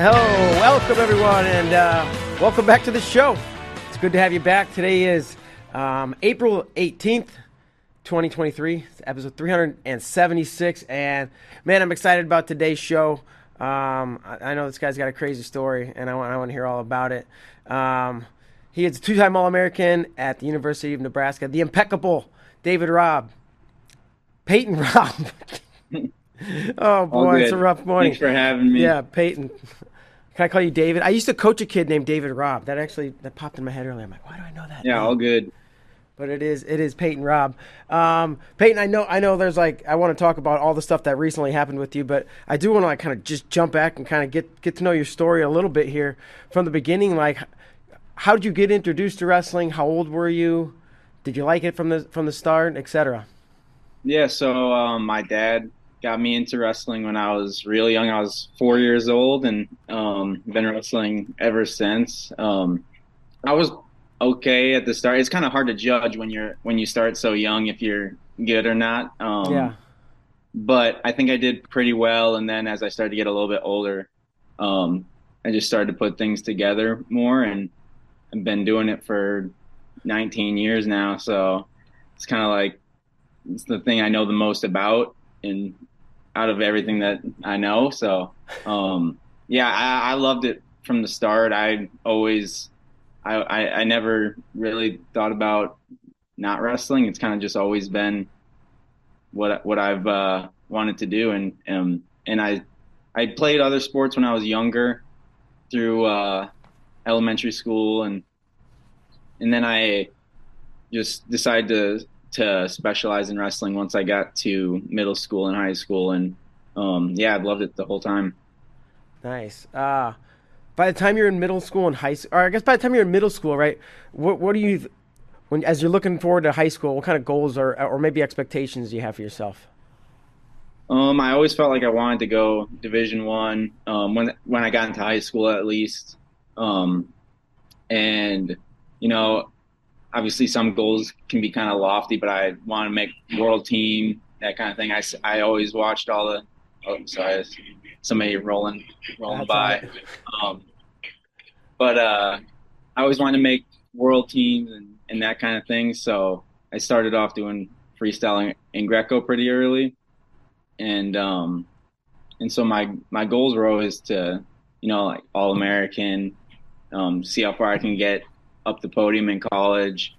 Hello, welcome everyone, and uh, welcome back to the show. It's good to have you back. Today is um, April 18th, 2023, episode 376. And man, I'm excited about today's show. Um, I, I know this guy's got a crazy story, and I want, I want to hear all about it. Um, he is a two time All American at the University of Nebraska, the impeccable David Robb. Peyton Robb. oh boy, it's a rough morning. Thanks for having me. Yeah, Peyton. Can I call you David? I used to coach a kid named David Robb. That actually that popped in my head earlier. I'm like, why do I know that? Yeah, name? all good. But it is it is Peyton Robb. Um, Peyton, I know I know there's like I want to talk about all the stuff that recently happened with you, but I do want to like kind of just jump back and kind of get get to know your story a little bit here from the beginning. Like, how did you get introduced to wrestling? How old were you? Did you like it from the from the start, etc.? Yeah, so um, my dad got me into wrestling when I was really young. I was four years old and um, been wrestling ever since. Um, I was okay at the start. It's kind of hard to judge when you're when you start so young if you're good or not. Um, yeah. But I think I did pretty well, and then as I started to get a little bit older, um, I just started to put things together more, and I've been doing it for 19 years now. So it's kind of like it's the thing I know the most about, and out of everything that I know. So, um, yeah, I, I, loved it from the start. I always, I, I, I never really thought about not wrestling. It's kind of just always been what what I've uh, wanted to do, and um, and I I played other sports when I was younger through uh, elementary school, and and then I just decided to to specialize in wrestling once I got to middle school and high school, and um, yeah, I've loved it the whole time. Nice. Uh, by the time you're in middle school and high school, or I guess by the time you're in middle school, right? What what do you, when as you're looking forward to high school, what kind of goals or or maybe expectations do you have for yourself? Um, I always felt like I wanted to go Division One. Um, when when I got into high school, at least. Um, and you know, obviously some goals can be kind of lofty, but I want to make world team, that kind of thing. I, I always watched all the, oh, sorry, somebody rolling, rolling That's by. Right. Um, but, uh, I always wanted to make world teams and, and that kind of thing. So I started off doing freestyling in Greco pretty early. And, um, and so my, my goals were always to, you know, like all American, um, see how far I can get up the podium in college,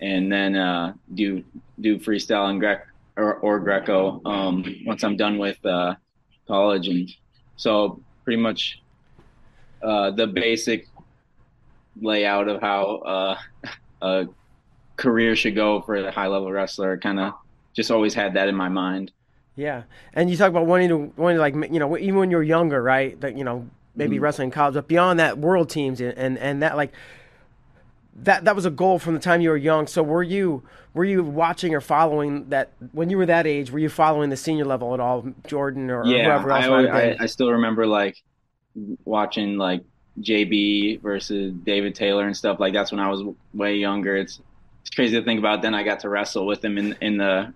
and then uh, do do freestyle and Grec or, or Greco um, once I'm done with uh, college, and so pretty much uh, the basic layout of how uh, a career should go for a high level wrestler. Kind of just always had that in my mind. Yeah, and you talk about wanting to wanting to like you know even when you're younger, right? That you know maybe mm-hmm. wrestling college, but beyond that, world teams and, and and that like that that was a goal from the time you were young. So were you were you watching or following that when you were that age? Were you following the senior level at all, Jordan or, yeah, whoever else? I, I, I still remember like watching like JB versus David Taylor and stuff like that's when I was way younger. It's it's crazy to think about. Then I got to wrestle with him in in the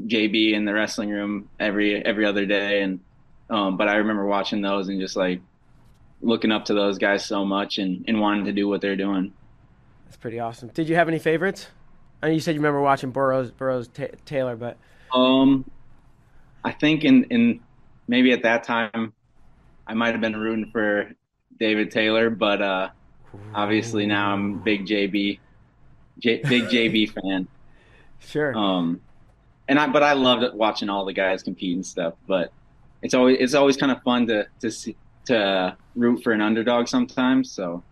JB in the wrestling room every every other day, and um, but I remember watching those and just like looking up to those guys so much and, and wanting to do what they're doing. That's pretty awesome. Did you have any favorites? I know you said you remember watching Burroughs, Burroughs T- Taylor, but um, I think in in maybe at that time I might have been rooting for David Taylor, but uh, obviously now I'm big JB, J, big JB fan. Sure. Um, and I but I loved watching all the guys compete and stuff. But it's always it's always kind of fun to to see, to root for an underdog sometimes. So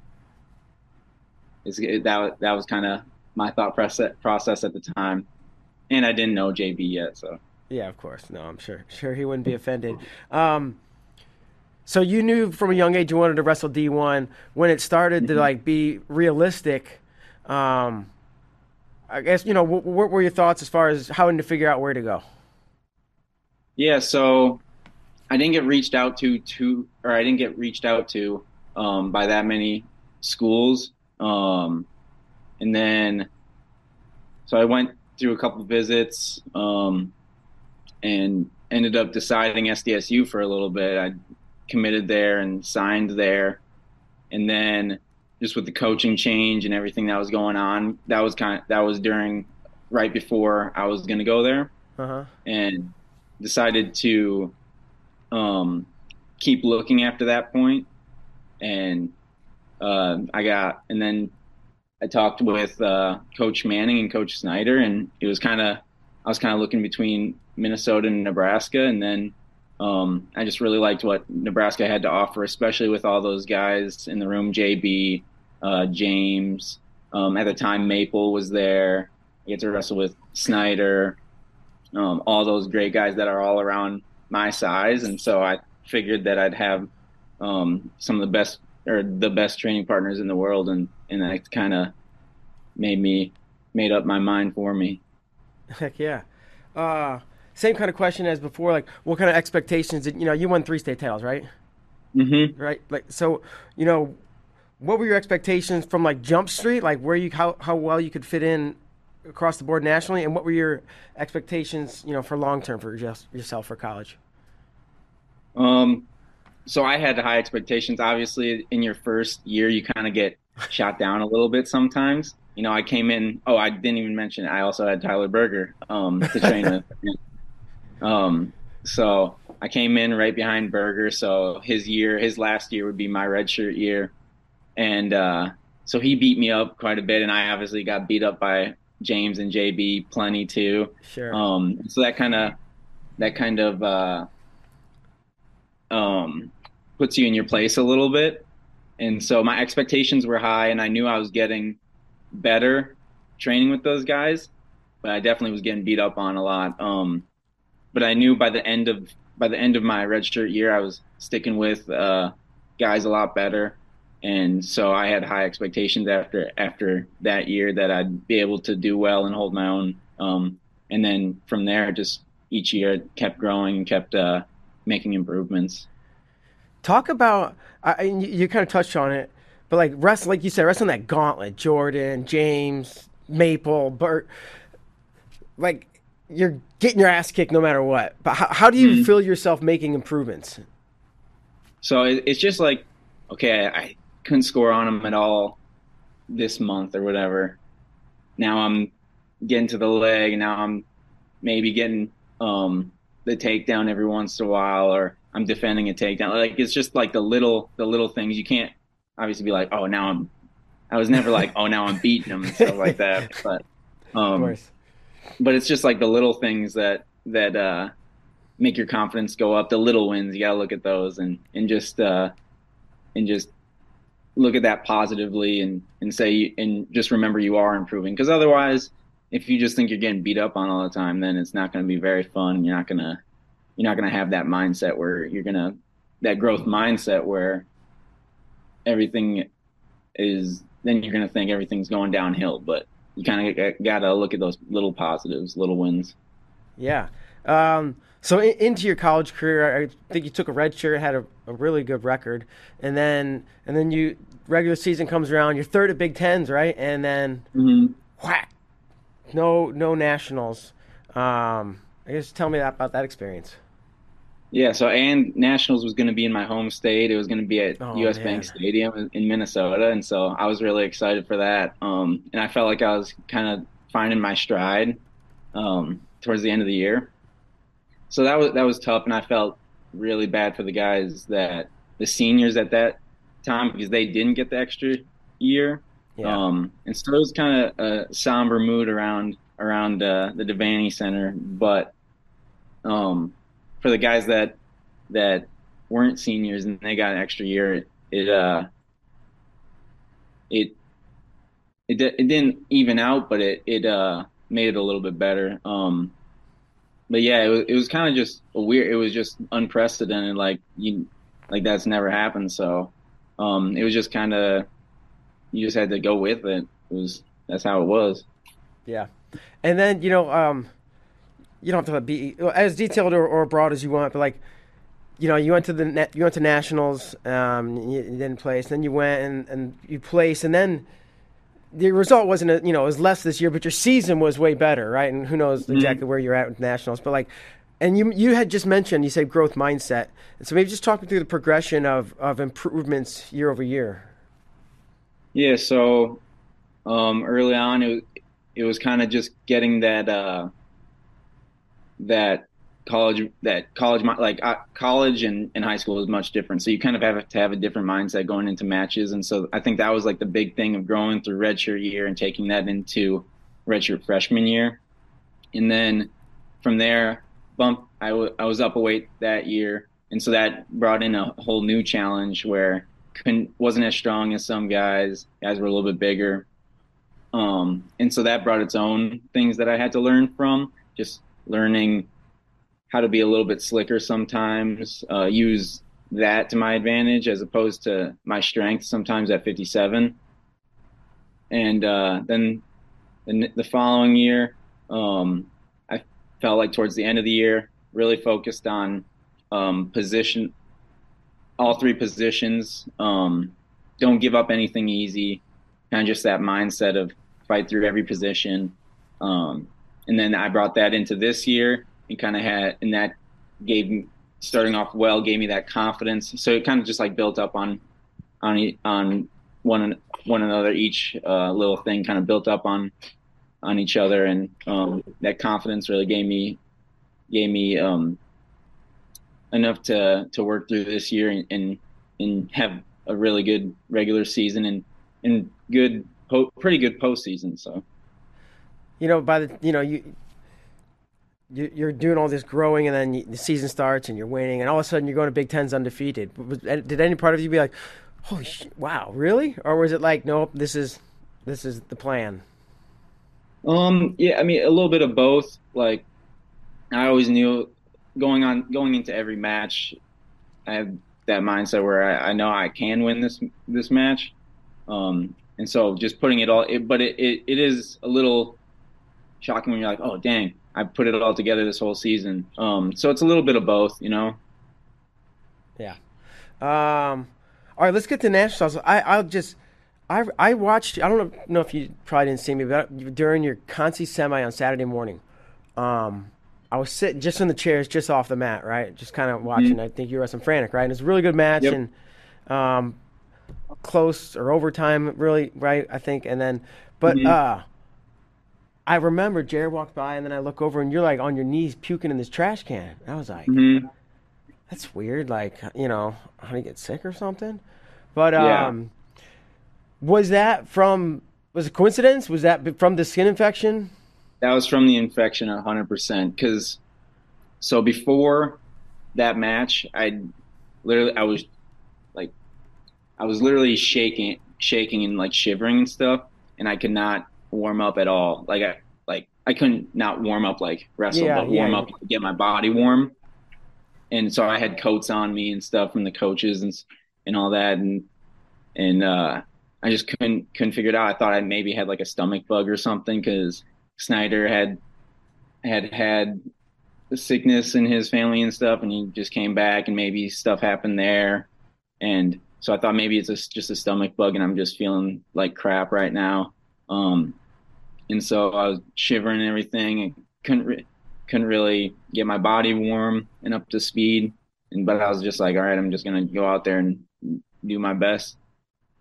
it, that that was kind of my thought process process at the time, and I didn't know JB yet. So yeah, of course, no, I'm sure sure he wouldn't be offended. Um, so you knew from a young age you wanted to wrestle D1. When it started mm-hmm. to like be realistic, um, I guess you know what, what were your thoughts as far as how to figure out where to go? Yeah, so I didn't get reached out to to or I didn't get reached out to um, by that many schools, um, and then so I went through a couple visits um, and ended up deciding SDSU for a little bit. I committed there and signed there. And then just with the coaching change and everything that was going on, that was kind of that was during right before I was going to go there, uh-huh. and decided to um, keep looking after that. And uh, I got and then I talked with uh, Coach Manning and Coach Snyder, and it was kind of I was kind of looking between Minnesota and Nebraska, and then um, I just really liked what Nebraska had to offer, especially with all those guys in the room. JB, uh, James, um, at the time Maple was there. I get to wrestle with Snyder, um, all those great guys that are all around my size, and so I figured that I'd have um, some of the best or the best training partners in the world, and and that kind of made me made up my mind for me. Heck yeah. Uh, same kind of question as before. Like, what kind of expectations? Did, you know, you won three state titles, right? Mm-hmm. Right. Like, so, you know, what were your expectations from like Jump Street? Like, where you how how well you could fit in across the board nationally, and what were your expectations? You know, for long term for just yourself for college. Um, so I had high expectations. Obviously, in your first year, you kind of get shot down a little bit sometimes. You know, I came in. Oh, I didn't even mention. It, I also had Tyler Berger um, to train with. Um, so I came in right behind Berger. So his year, his last year would be my redshirt year, and uh, so he beat me up quite a bit, and I obviously got beat up by James and JB plenty too. Sure. Um, so that kind of that kind of uh, um, puts you in your place a little bit, and so my expectations were high, and I knew I was getting better training with those guys, but I definitely was getting beat up on a lot. Um, but I knew by the end of by the end of my redshirt year, I was sticking with uh, guys a lot better, and so I had high expectations after after that year that I'd be able to do well and hold my own. Um, and then from there, just each year kept growing and kept uh, making improvements. Talk about I, you, you kind of touched on it, but like rest, like you said, wrestling that gauntlet, Jordan, James, Maple, Bert, like you're getting your ass kicked no matter what. But how, how do you mm-hmm. feel yourself making improvements? So it's just like, okay, I couldn't score on them at all this month or whatever. Now I'm getting to the leg, now I'm maybe getting um, the takedown every once in a while, or I'm defending a takedown. Like it's just like the little the little things. You can't obviously be like, oh, now I'm. I was never like, oh, now I'm beating him and stuff like that. But um, but it's just like the little things that that uh, make your confidence go up. The little wins, you gotta look at those and and just uh, and just look at that positively and and say and just remember you are improving. Because otherwise, if you just think you're getting beat up on all the time, then it's not going to be very fun. You're not gonna you're not gonna have that mindset where you're gonna that growth mindset where everything is then you're gonna think everything's going downhill. But you kind of got to look at those little positives, little wins. Yeah. Um, so in, into your college career, I think you took a red shirt, had a, a, really good record, and then and then you regular season comes around, you're third at Big Tens, right? And then mm-hmm. whack, no no nationals. Um, I guess tell me that, about that experience. Yeah, so and Nationals was going to be in my home state. It was going to be at Oh, US man. Bank Stadium in Minnesota, and so I was really excited for that. Um, and I felt like I was kind of finding my stride um, towards the end of the year. So that was that was tough, and I felt really bad for the guys that the seniors at that time because they didn't get the extra year. Yeah. Um, and so it was kind of a somber mood around around uh, the Devaney Center, but um, for the guys that that weren't seniors and they got an extra year, it, it uh it it it didn't even out, but it it uh made it a little bit better. Um, but yeah, it was it was kind of just a weird. It was just unprecedented. Like you, like that's never happened. So um, it was just kind of you just had to go with it. It was that's how it was. Yeah, and then you know, um, you don't have to be as detailed or, or broad as you want, but like, you know, you went to the you went to nationals, um, you, didn't place, then you went and, and you placed, and then the result wasn't, a, you know, it was less this year, but your season was way better, right? And who knows exactly where you're at with nationals, but like, and you you had just mentioned you said growth mindset, and so maybe just talk me through the progression of of improvements year over year. Yeah. So um, early on, it it was kind of just getting that uh, that college that college like uh, college and, and high school is much different. So you kind of have to have a different mindset going into matches, and so I think that was like the big thing of growing through redshirt year and taking that into redshirt freshman year, and then from there, bump. I, w- I was up a weight that year, and so that brought in a whole new challenge where couldn't wasn't as strong as some guys. Guys were a little bit bigger, um, and so that brought its own things that I had to learn from. Just learning how to be a little bit slicker sometimes, uh, use that to my advantage as opposed to my strength sometimes at 57. And uh, then the, the following year, um, I felt like towards the end of the year, really focused on um, position, all three positions. Um, don't give up anything easy. Kind of just that mindset of fight through every position. Um, and then I brought that into this year and kind of had, and that gave me, starting off well, gave me that confidence. So it kind of just like built up on, on, on one, one another. Each uh, little thing kind of built up on, on each other. And um, that confidence really gave me, gave me um, enough to, to work through this year and, and, and have a really good regular season and, and good, po- pretty good postseason. So. you know, by the you know you. you- You're doing all this growing, and then the season starts, and you're winning, and all of a sudden you're going to Big Ten's undefeated. Did any part of you be like, "Holy shit, wow, really?" Or was it like, "Nope, this is this is the plan"? Um, yeah, I mean a little bit of both. Like I always knew going on going into every match, I have that mindset where I, I know I can win this this match. Um, and so just putting it all, it, but it, it, it is a little shocking when you're like, oh dang, I put it all together this whole season. Um, so it's a little bit of both, you know. Yeah. Um, all right, let's get to nationals. I I'll just I I watched. I don't know, if you probably didn't see me, but during your consi semi on Saturday morning, um, I was sitting just in the chairs, just off the mat, right, just kind of watching. I think you were some frantic, right? And it's a really good match Yep. and um, close or overtime, really, right? I think, and then, but Mhm. uh. I remember Jared walked by, and then I look over, and you're like on your knees puking in this trash can. I was like, Mm-hmm. that's weird. Like, you know, how do you get sick or something? But Yeah. um, was that from? Was it coincidence? Was that from the skin infection? That was from the infection, hundred percent. Because so before that match, I literally I was like I was literally shaking, shaking and like shivering and stuff, and I could not warm up at all. Like I like I couldn't not warm up like wrestle, Yeah, but warm yeah. up to get my body warm. And so I had coats on me and stuff from the coaches and and all that, and and uh, I just couldn't couldn't figure it out. I thought I maybe had like a stomach bug or something because Snyder had had had sickness in his family and stuff, and he just came back, and maybe stuff happened there, and so I thought maybe it's a, just a stomach bug, and I'm just feeling like crap right now. Um, and so I was shivering and everything, and couldn't re- couldn't really get my body warm and up to speed. and but I was just like, all right, I'm just gonna go out there and do my best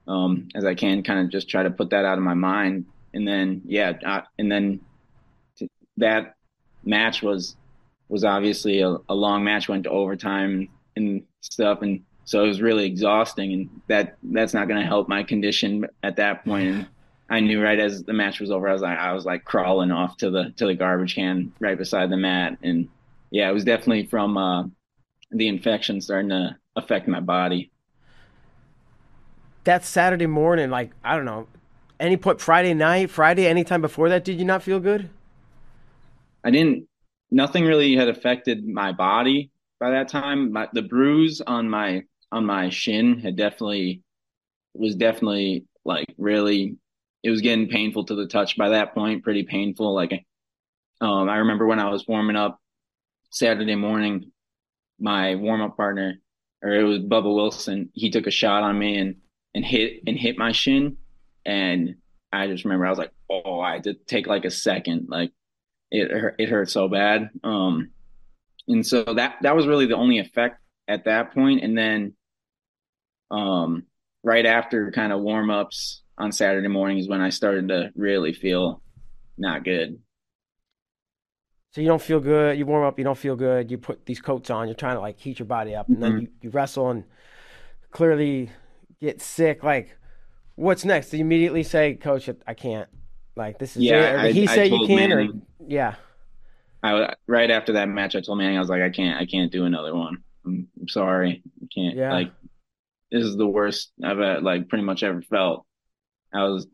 um, as I can, kind of just try to put that out of my mind. And then yeah, uh, and then that match was was obviously a, a long match, went to overtime and stuff, and so it was really exhausting, and that that's not going to help my condition at that point. And I knew right as the match was over, I was like I was like crawling off to the to the garbage can right beside the mat, and yeah, it was definitely from uh, the infection starting to affect my body. That Saturday morning, like I don't know, any point Friday night, Friday, anytime before that, did you not feel good? I didn't. Nothing really had affected my body by that time. My, the bruise on my on my shin had definitely was definitely like really. It was getting painful to the touch by that point. Pretty painful. Like, um, I remember when I was warming up Saturday morning, my warm up partner, or it was Bubba Wilson. He took a shot on me and and hit and hit my shin, and I just remember I was like, oh, I to take like a second, like it it hurt so bad. Um, and so that that was really the only effect at that point. And then, um, right after kind of warm ups on Saturday morning is when I started to really feel not good. So you don't feel good. You warm up. You don't feel good. You put these coats on. You're trying to like heat your body up, and mm-hmm. then you, you wrestle and clearly get sick. Like, what's next? Do you immediately say, "Coach, I can't"? Like this is yeah. it. he I, you can, Manning, or yeah. I right after that match, I told Manning I was like, I can't, I can't do another one. I'm, I'm sorry, I can't. Yeah. Like this is the worst I've had, like pretty much ever felt. I was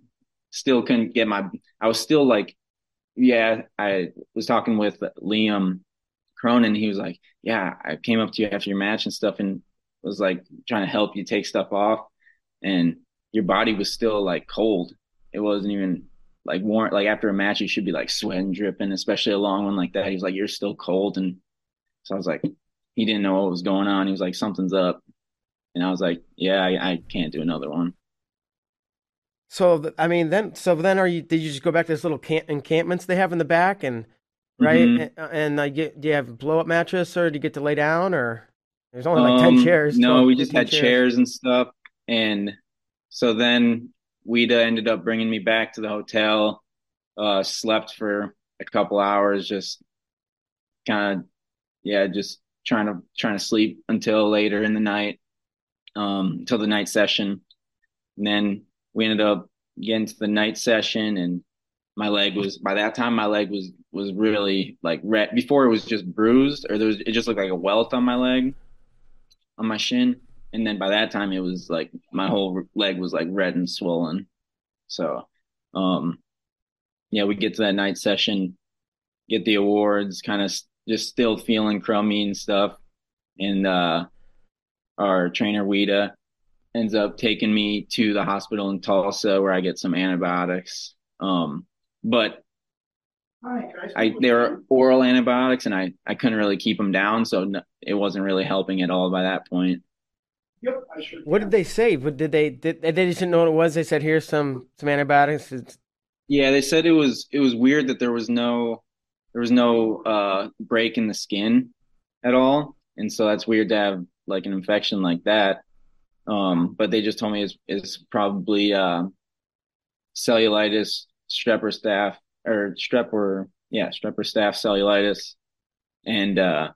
still couldn't get my. I was still like, yeah. I was talking with Liam Cronin. He was like, yeah, I came up to you after your match and stuff, and was like trying to help you take stuff off, and your body was still like cold. It wasn't even like warrant like after a match you should be like sweating dripping especially a long one like that. He was like you're still cold. And so i was like he didn't know what was going on. He was like something's up. And i was like yeah i, I can't do another one. So i mean then so then are you did you just go back to this little camp, encampments they have in the back and right mm-hmm. and, and uh, do you have blow up mattress or do you get to lay down or there's only like um, 10 chairs no we just had chairs. chairs and stuff. And so then Wida ended up bringing me back to the hotel. Uh, slept for a couple hours, just kind of, yeah, just trying to trying to sleep until later in the night, um, until the night session. And then we ended up getting to the night session, and my leg was by that time my leg was was really like red. Before it was just bruised, or there was it just looked like a welt on my leg, on my shin and then by that time it was like my whole leg was like red and swollen. So um yeah we get to that night session get the awards kind of just still feeling crummy and stuff. And uh our trainer Wida ends up taking me to the hospital in Tulsa where I get some antibiotics. Um but Hi, I, I they were oral antibiotics and I I couldn't really keep them down so no, it wasn't really helping at all by that point Yep, I sure. What did they say? What did they did they just didn't know what it was? They said here's some some antibiotics. It's... Yeah, they said it was it was weird that there was no there was no uh, break in the skin at all, and so that's weird to have like an infection like that. Um, but they just told me it's, it's probably uh, cellulitis, strep or staph, or strep or yeah, strep or staph cellulitis, and uh,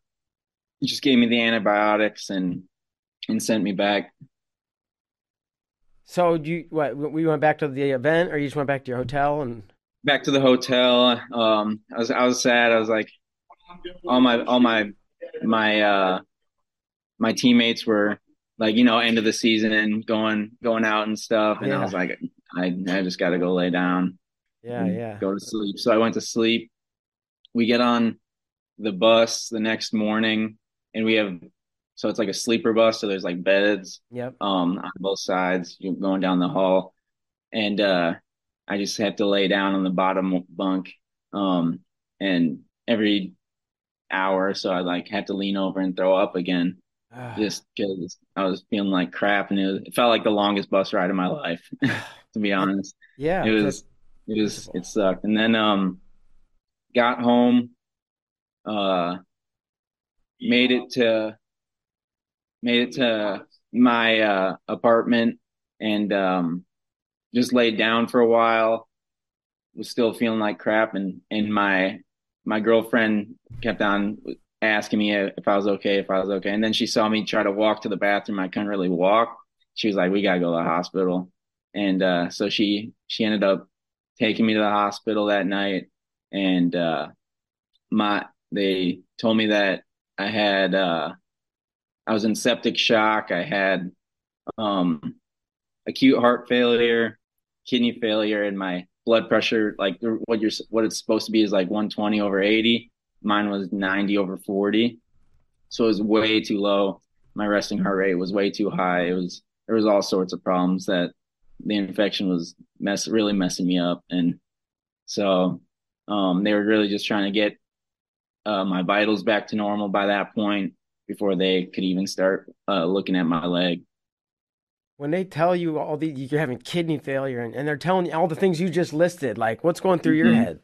just gave me the antibiotics and and sent me back. So you what? We went back to the event, or you just went back to your hotel and back to the hotel. Um, I was I was sad. I was like, all my all my my uh my teammates were like you know end of the season and going going out and stuff, and yeah. I was like, I I just got to go lay down. Yeah, yeah. Go to sleep. So I went to sleep. We get on the bus the next morning, and we have so it's like a sleeper bus. So there's like beds. Yep. Um, on both sides. You're going down the hall, and uh, I just have to lay down on the bottom bunk. Um, and every hour so I like had to lean over and throw up again, just because I was feeling like crap, and it, was, it, felt like the longest bus ride of my life, to be honest. Yeah. It was. It was. It sucked, and then um, got home. Uh, made it to made it to my uh, apartment and um, just laid down for a while. Was still feeling like crap, and and my my girlfriend kept on asking me if I was okay, if I was okay, and then she saw me try to walk to the bathroom. I couldn't really walk. She was like, "We gotta go to the hospital," and uh, so she she ended up taking me to the hospital that night, and uh, my they told me that I had uh, I was in septic shock. I had um, acute heart failure, kidney failure, and my blood pressure, like what you're what it's supposed to be, is like 120 over 80. Mine was 90 over 40, so it was way too low. My resting heart rate was way too high. It was there was all sorts of problems that the infection was mess really messing me up, and so um, they were really just trying to get uh, my vitals back to normal by that point before they could even start uh, looking at my leg. When they tell you all the you're having kidney failure and, and they're telling you all the things you just listed, like what's going through mm-hmm. your head?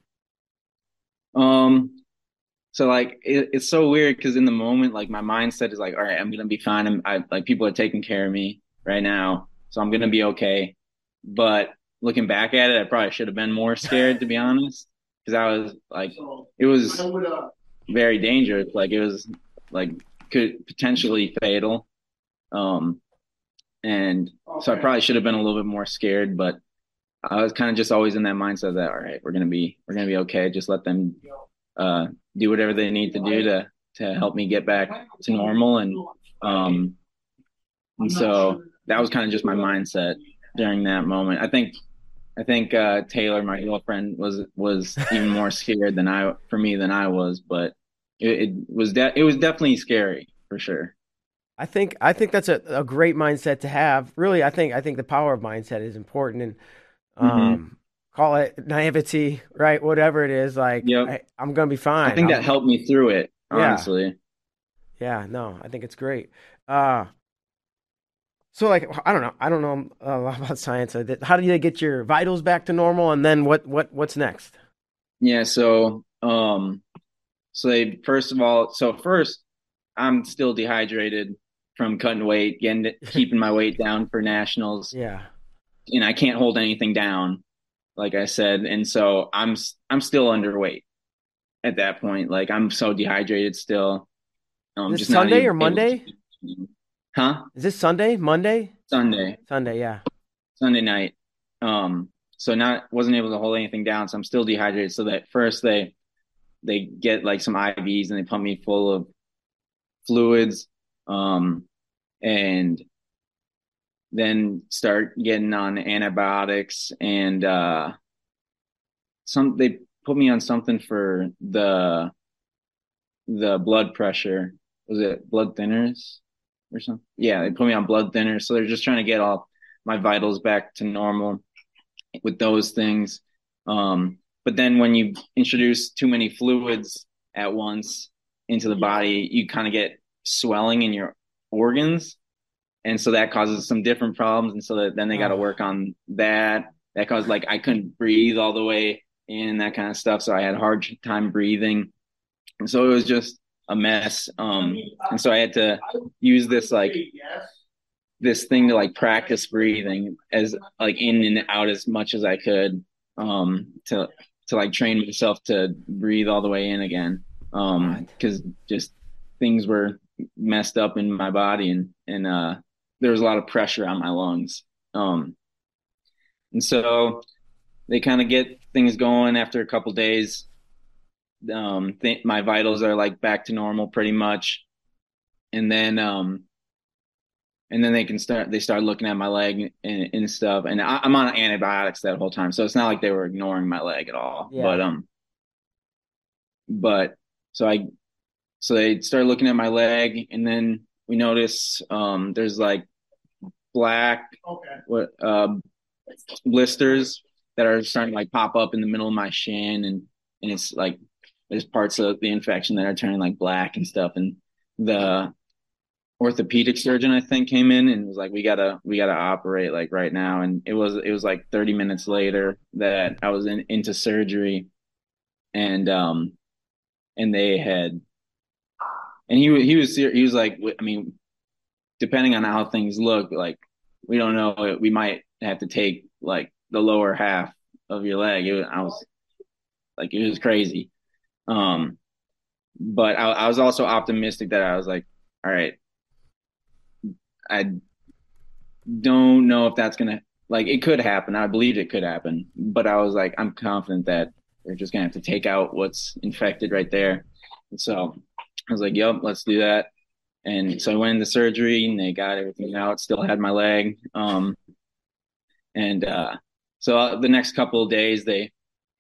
Um, so like it, it's so weird because in the moment, like my mindset is like, all right, I'm gonna be fine. I'm I, like people are taking care of me right now, so I'm gonna be okay. But looking back at it, I probably should have been more scared to be honest, because I was like, it was very dangerous. Like it was like could potentially fatal. Um, and okay. so I probably should have been a little bit more scared, but I was kind of just always in that mindset that all right, we're gonna be we're gonna be okay. Just let them uh, do whatever they need to do to to help me get back to normal, and um, and so that was kind of just my mindset during that moment. I think I think uh, Taylor, my girlfriend, was was even more scared than I for me than I was, but it, it was de- it was definitely scary for sure. I think I think that's a, a great mindset to have. Really, I think I think the power of mindset is important, and um, mm-hmm. call it naivety, right? Whatever it is, like yep. I, am gonna be fine. I think I'm, that helped me through it. Honestly, yeah. yeah, no, I think it's great. Uh, so like I don't know, I don't know a lot about science. How do you get your vitals back to normal, and then what what what's next? Yeah, so um, so they first of all, so first I'm still dehydrated from cutting weight, getting keeping my weight down for nationals. Yeah. And I can't hold anything down, like I said, and so I'm I'm still underweight at that point. Like I'm so dehydrated still. Um, Is just Sunday or Monday? To... Huh? Is this Sunday? Monday? Sunday. Sunday, yeah. Sunday night. Um, so not wasn't able to hold anything down, so I'm still dehydrated. So that first they they get like some IVs and they pump me full of fluids, um, and then start getting on antibiotics and uh, some they put me on something for the the blood pressure. Was it blood thinners or something? Yeah, they put me on blood thinners. So they're just trying to get all my vitals back to normal with those things. Um, but then when you introduce too many fluids at once into the body, you kind of get swelling in your organs. And so that causes some different problems. And so that, then they got to oh. work on that. That caused like I couldn't breathe all the way in that kind of stuff. So I had a hard time breathing. And so it was just a mess. Um, and so I had to use this like this thing to like practice breathing as like in and out as much as I could um, to to like train myself to breathe all the way in again. Um, cause just things were messed up in my body and, and, uh, there was a lot of pressure on my lungs. Um, and so they kind of get things going after a couple days. Um, th- my vitals are like back to normal pretty much. And then, um, and then they can start they start looking at my leg and, and stuff and I, am on antibiotics that whole time so it's not like they were ignoring my leg at all yeah. but um but so i so they start looking at my leg and then we notice um there's like black okay. what uh, blisters that are starting to like pop up in the middle of my shin and and it's like there's parts of the infection that are turning like black and stuff and the orthopedic surgeon I think came in and was like, "We gotta, we gotta operate like right now." And it was, it was like 30 minutes later that I was in into surgery, and um, and they had, and he he was he was like, I mean, depending on how things look, like we don't know, we might have to take like the lower half of your leg. It I was like, it was crazy. Um, but I, I was also optimistic that I was like, all right, I don't know if that's gonna like it could happen. I believed it could happen, but I was like, I'm confident that they're just gonna have to take out what's infected right there. And so I was like, yep, let's do that. And so I went into surgery and they got everything out. Still had my leg. Um, and uh, so uh, the next couple of days they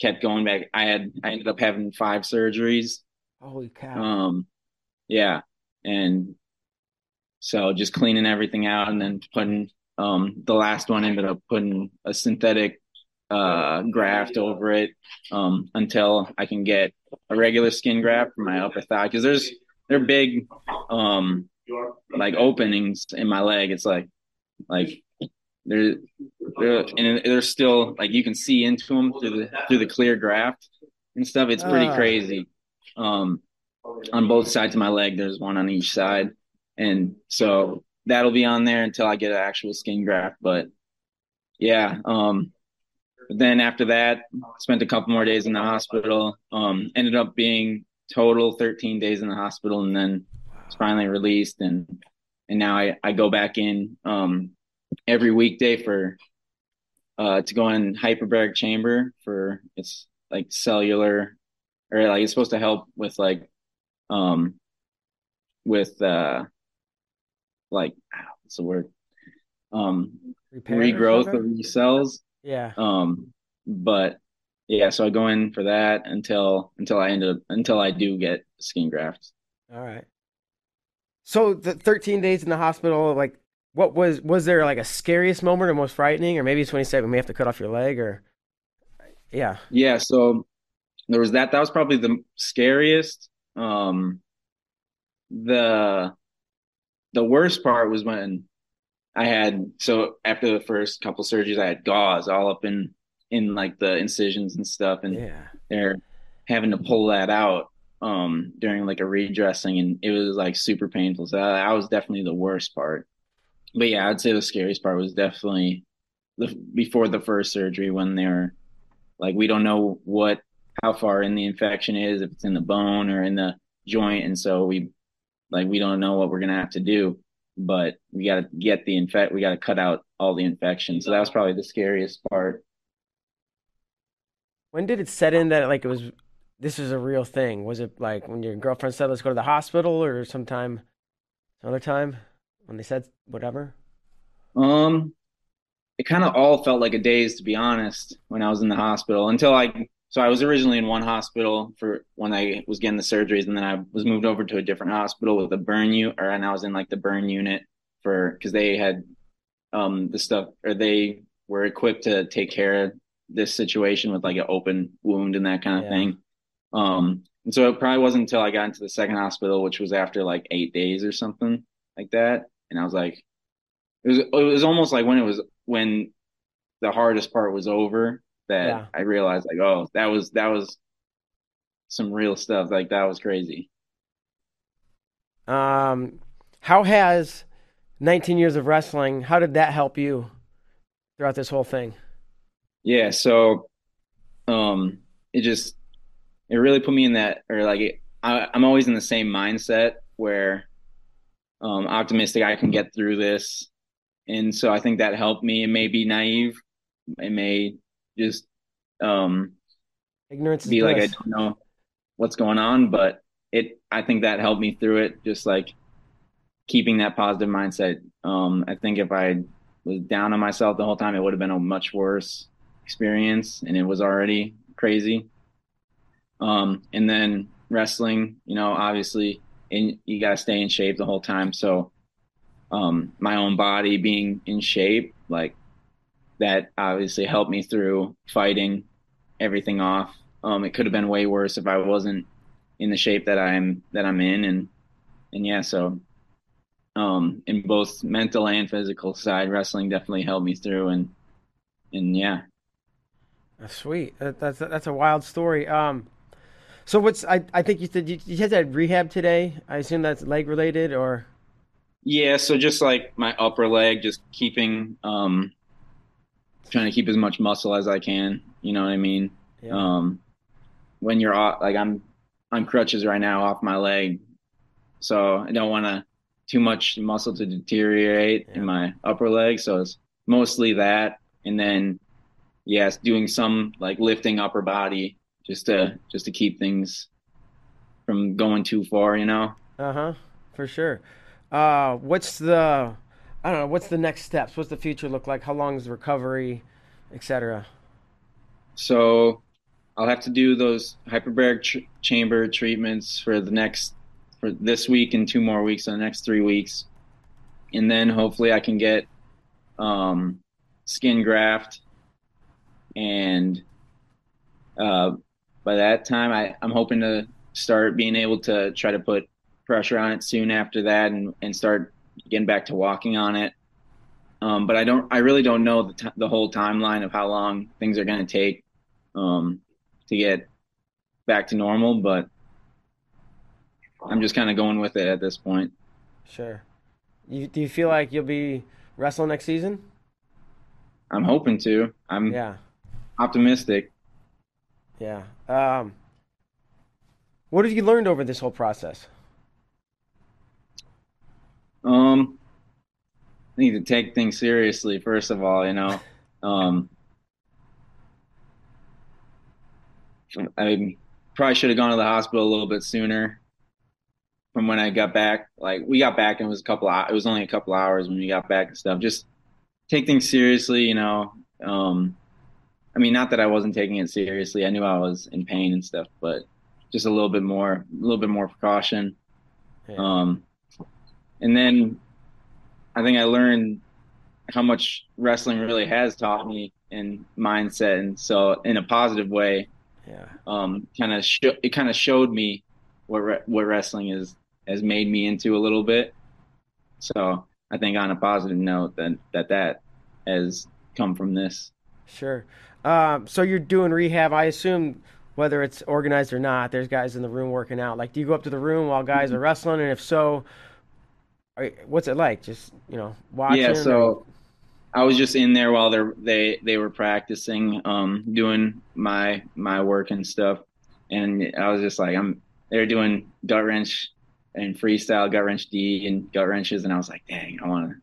kept going back. I had I ended up having five surgeries. Holy cow! Um, yeah, and so just cleaning everything out and then putting um, the last one ended up putting a synthetic uh, graft over it um, until I can get a regular skin graft for my upper thigh because there's they're big um, like openings in my leg. It's like like they're, they're and they're still like you can see into them through the through the clear graft and stuff. It's pretty uh. crazy. Um, on both sides of my leg, there's one on each side, and so that'll be on there until I get an actual skin graft. But yeah, um, then after that, spent a couple more days in the hospital. Um, ended up being total 13 days in the hospital, and then was finally released. And and now I I go back in um, every weekday for uh, to go in hyperbaric chamber for it's like cellular or like it's supposed to help with like um with uh like what's the word? Um Repair regrowth of these cells yeah. Um but yeah so i go in for that until until i end up until i do get skin grafts. All right. So the 13 days in the hospital like what was was there like a scariest moment or most frightening? Or maybe it's when you said we may have to cut off your leg or yeah. Yeah so there was that. That was probably the scariest. Um the the worst part was when I had so after the first couple surgeries, I had gauze all up in in like the incisions and stuff, and yeah. they're having to pull that out um during like a redressing, and it was like super painful. So that, that was definitely the worst part. But yeah, I'd say the scariest part was definitely the before the first surgery when they're like we don't know what how far in the infection is if it's in the bone or in the joint, and so we like we don't know what we're gonna have to do, but we gotta get the infect. We gotta cut out all the infection. So that was probably the scariest part. When did it set in that like it was this is a real thing? Was it like when your girlfriend said let's go to the hospital, or sometime another time when they said whatever? Um, it kind of all felt like a daze to be honest when I was in the hospital until I so I was originally in one hospital for when I was getting the surgeries, and then I was moved over to a different hospital with a burn unit, or and I was in like the burn unit for because they had um the stuff, or they were equipped to take care of this situation with like an open wound and that kind of yeah. thing. Um, and so it probably wasn't until I got into the second hospital, which was after like eight days or something like that, and I was like, it was it was almost like when it was when the hardest part was over that yeah. I realized like, oh, that was that was some real stuff. Like that was crazy. Um, how has 19 years of wrestling? How did that help you throughout this whole thing? Yeah, so um, it just it really put me in that, or like it, I, I'm always in the same mindset where um, optimistic I can get through this, and so I think that helped me. It may be naive, it may just um ignorance be like I don't know what's going on, but it I think that helped me through it. Just like keeping that positive mindset. Um, I think if I was down on myself the whole time, it would have been a much worse experience, and it was already crazy. Um, and then wrestling, you know, obviously, and you got to stay in shape the whole time. So, um, my own body being in shape, like that obviously helped me through fighting everything off. Um, it could have been way worse if I wasn't in the shape that I'm that I'm in, and and yeah, so um, in both mental and physical side, wrestling definitely helped me through, and and yeah, that's sweet. That, that's that's a wild story. Um, so what's I I think you said you, you had that rehab today. I assume that's leg related or Yeah, so just like my upper leg, just keeping, um, trying to keep as much muscle as I can. You know what I mean? Yeah. Um, when you're off, like I'm on crutches right now off my leg, so I don't want to too much muscle to deteriorate yeah. in my upper leg. So it's mostly that, and then yes, doing some like lifting upper body just to just to keep things from going too far, you know. Uh huh. For sure. Uh, what's the I don't know. What's the next steps? What's the future look like? How long is the recovery, etc. So, I'll have to do those hyperbaric chamber treatments for the next for this week and two more weeks, so the next three weeks, and then hopefully I can get um, skin graft, and uh, by that time I, I'm hoping to start being able to try to put pressure on it soon after that and, and start getting back to walking on it. Um, but I don't, I really don't know the, t- the whole timeline of how long things are going to take um, to get back to normal. But I'm just kind of going with it at this point. Sure. You, do you feel like you'll be wrestling next season? I'm hoping to. I'm yeah optimistic. Yeah. Um, what have you learned over this whole process? Um, I need to take things seriously. First of all, you know, um, I probably should have gone to the hospital a little bit sooner from when I got back. Like we got back and it was a couple. It was only a couple hours when we got back and stuff. Just take things seriously, you know. Um, I mean, not that I wasn't taking it seriously. I knew I was in pain and stuff, but just a little bit more, a little bit more precaution. Yeah. Um, and then I think I learned how much wrestling really has taught me in mindset, and so in a positive way. Yeah. Um, kind of sh- it kind of showed me what re- what wrestling is has made me into a little bit. So I think on a positive note that that that has come from this. Sure. Um, so you're doing rehab. I assume whether it's organized or not, there's guys in the room working out. Like, do you go up to the room while guys are wrestling? And if so, what's it like? Just you know, watching. Yeah. So or... I was just in there while they they they were practicing, um, doing my my work and stuff, and I was just like, I'm. They're doing gut wrench and freestyle gut wrench D and gut wrenches, and I was like, dang, I want to,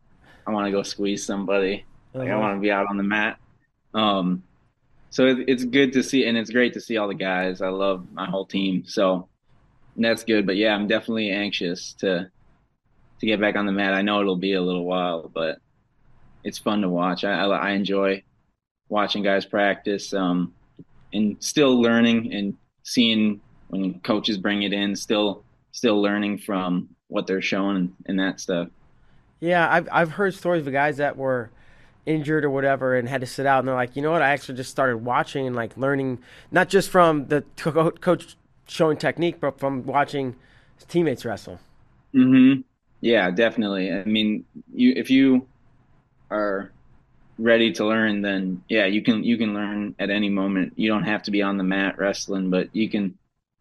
I want to go squeeze somebody. Like uh-huh. I want to be out on the mat. Um, so it, it's good to see, and it's great to see all the guys. I love my whole team, so that's good. But yeah, I'm definitely anxious to to get back on the mat. I know it'll be a little while, but it's fun to watch. I, I, I enjoy watching guys practice, um, and still learning and seeing when coaches bring it in. Still, still learning from what they're showing and that stuff. Yeah, I've I've heard stories of guys that were injured or whatever and had to sit out and they're like you know what i actually just started watching and like learning not just from the co- coach showing technique but from watching his teammates wrestle mm-hmm yeah definitely i mean you if you are ready to learn then yeah you can you can learn at any moment you don't have to be on the mat wrestling but you can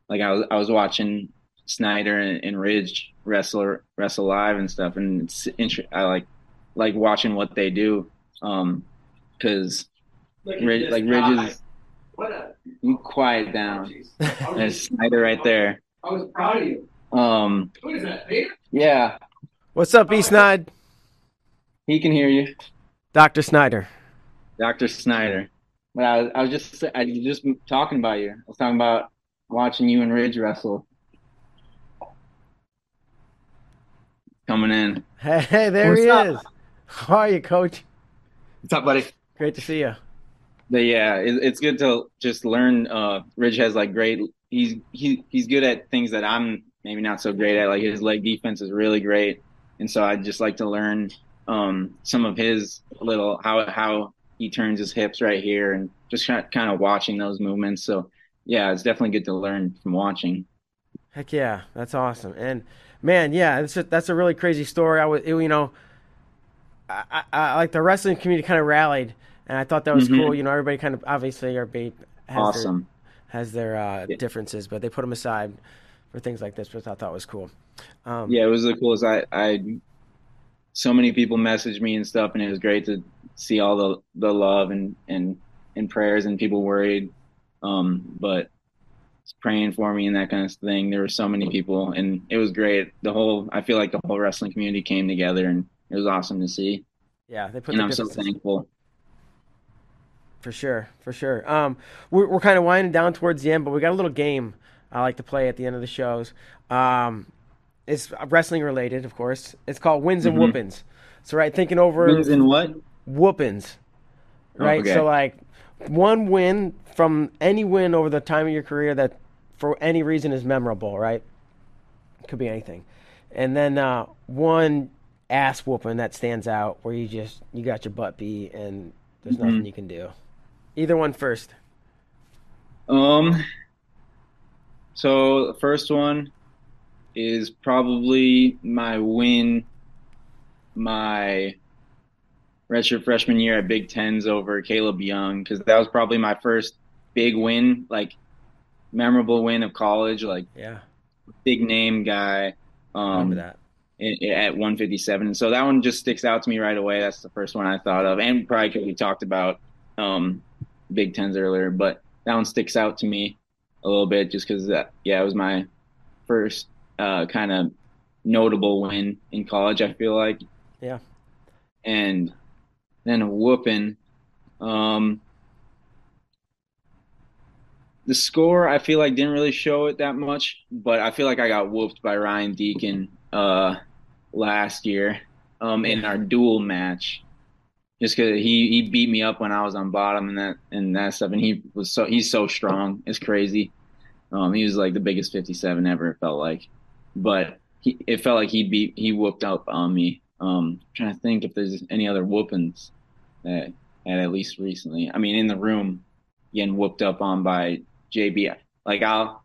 like i was i was watching snyder and, and ridge wrestle wrestle live and stuff and it's i like like watching what they do um, because like Ridges. What a you quiet down. There's Snyder right there. I was proud of you. Um, what is that, Peter? Yeah. What's up, B. Snide? He can hear you. Dr. Snyder. Dr. Snyder. But I was, I was just I was just talking about you. I was talking about watching you and Ridge wrestle. Coming in. Hey, there What's he up? is. How are you, Coach? What's up, buddy? Great to see you. But yeah, it, it's good to just learn. Uh, Ridge has like great. He's he he's good at things that I'm maybe not so great at. Like his leg defense is really great, and so I'd just like to learn um, some of his little how how he turns his hips right here, and just kind of, kind of watching those movements. So yeah, it's definitely good to learn from watching. Heck yeah, that's awesome. And man, yeah, that's a, that's a really crazy story. I was, you know, I, I, like the wrestling community kind of rallied, and I thought that was mm-hmm. cool. You know, everybody kind of obviously our babe has awesome. their, has their uh, yeah. differences, but they put them aside for things like this, which I thought was cool. Um, yeah, it was the coolest. I I so many people messaged me and stuff, and it was great to see all the the love and and and prayers and people worried. Um, but praying for me and that kind of thing. There were so many people, and it was great. The whole I feel like the whole wrestling community came together, and it was awesome to see. Yeah, they put. And I'm so thankful. For sure, for sure. Um, we're we're kind of winding down towards the end, but we got a little game I like to play at the end of the shows. Um, it's wrestling related, of course. It's called wins and Mhm. whoopings. So right, thinking over Wins and what? whoopings. Right. okay. So like one win from any win over the time of your career that for any reason is memorable, right? Could be anything. And then uh, one ass whooping that stands out where you just you got your butt beat and there's Mm-hmm. nothing you can do. Either one first. Um. So the first one is probably my win, my redshirt freshman year at Big Tens over Kaleb Young because that was probably my first big win, like memorable win of college, like Yeah. big name guy. Um, remember that. at 157. And so that one just sticks out to me right away. That's the first one I thought of, and probably because we talked about um, Big Tens earlier, but that one sticks out to me a little bit just because that, yeah, it was my first uh, kind of notable win in college. I feel like, Yeah. and then a whooping. Um, the score I feel like didn't really show it that much, but I feel like I got whooped by Ryan Deakin uh, last year um, in our duel match. Just because he, he beat me up when I was on bottom and that and that stuff, and he was so he's so strong, it's crazy. Um, he was like the biggest 57 ever. It felt like, but he it felt like he beat he whooped up on me. Um, trying to think if there's any other whoopings that had at least recently. I mean, in the room, getting whooped up on by JB. Like I'll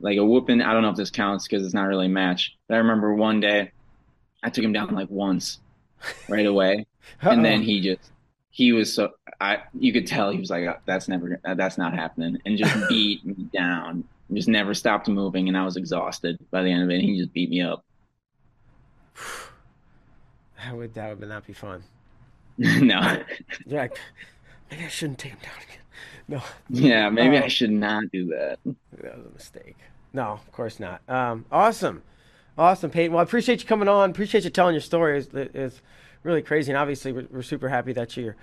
like a whooping. I don't know if this counts because it's not really a match. But I remember one day I took him down like once right away, and then he just he was so I you could tell he was like that's never that's not happening, and just beat me down. Just never stopped moving, and I was exhausted by the end of it. And he just beat me up. that would that would not be fun. no, You're like, maybe I shouldn't take him down again. No, yeah, maybe I should not do that. that was a mistake. No, of course not. Um, awesome, awesome, Peyton. Well, I appreciate you coming on. Appreciate you telling your story. It's, it's really crazy, and obviously we're, we're super happy that you're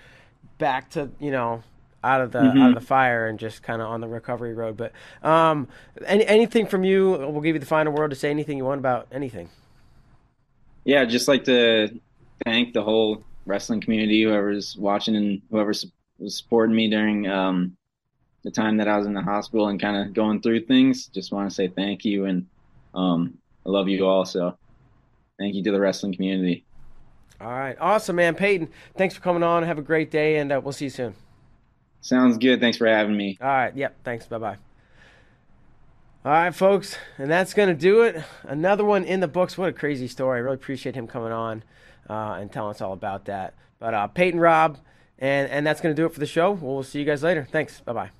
back to you know out of the Mm-hmm. out of the fire and just kind of on the recovery road. But um, any, anything from you? We'll give you the final word to say anything you want about anything. yeah, just like to thank the whole wrestling community, whoever's watching and whoever su- was supporting me during um, the time that I was in the hospital and kind of going through things. Just want to say thank you and um, I love you all. So thank you to the wrestling community. All right, awesome, man, Peyton. Thanks for coming on. Have a great day, and uh, we'll see you soon. Sounds good. Thanks for having me. All right. Yep. Thanks. Bye bye. All right, folks. And that's going to do it. Another one in the books. What a crazy story. I really appreciate him coming on uh, and telling us all about that. But uh, Peyton Robb, and, and that's going to do it for the show. We'll see you guys later. Thanks. Bye bye.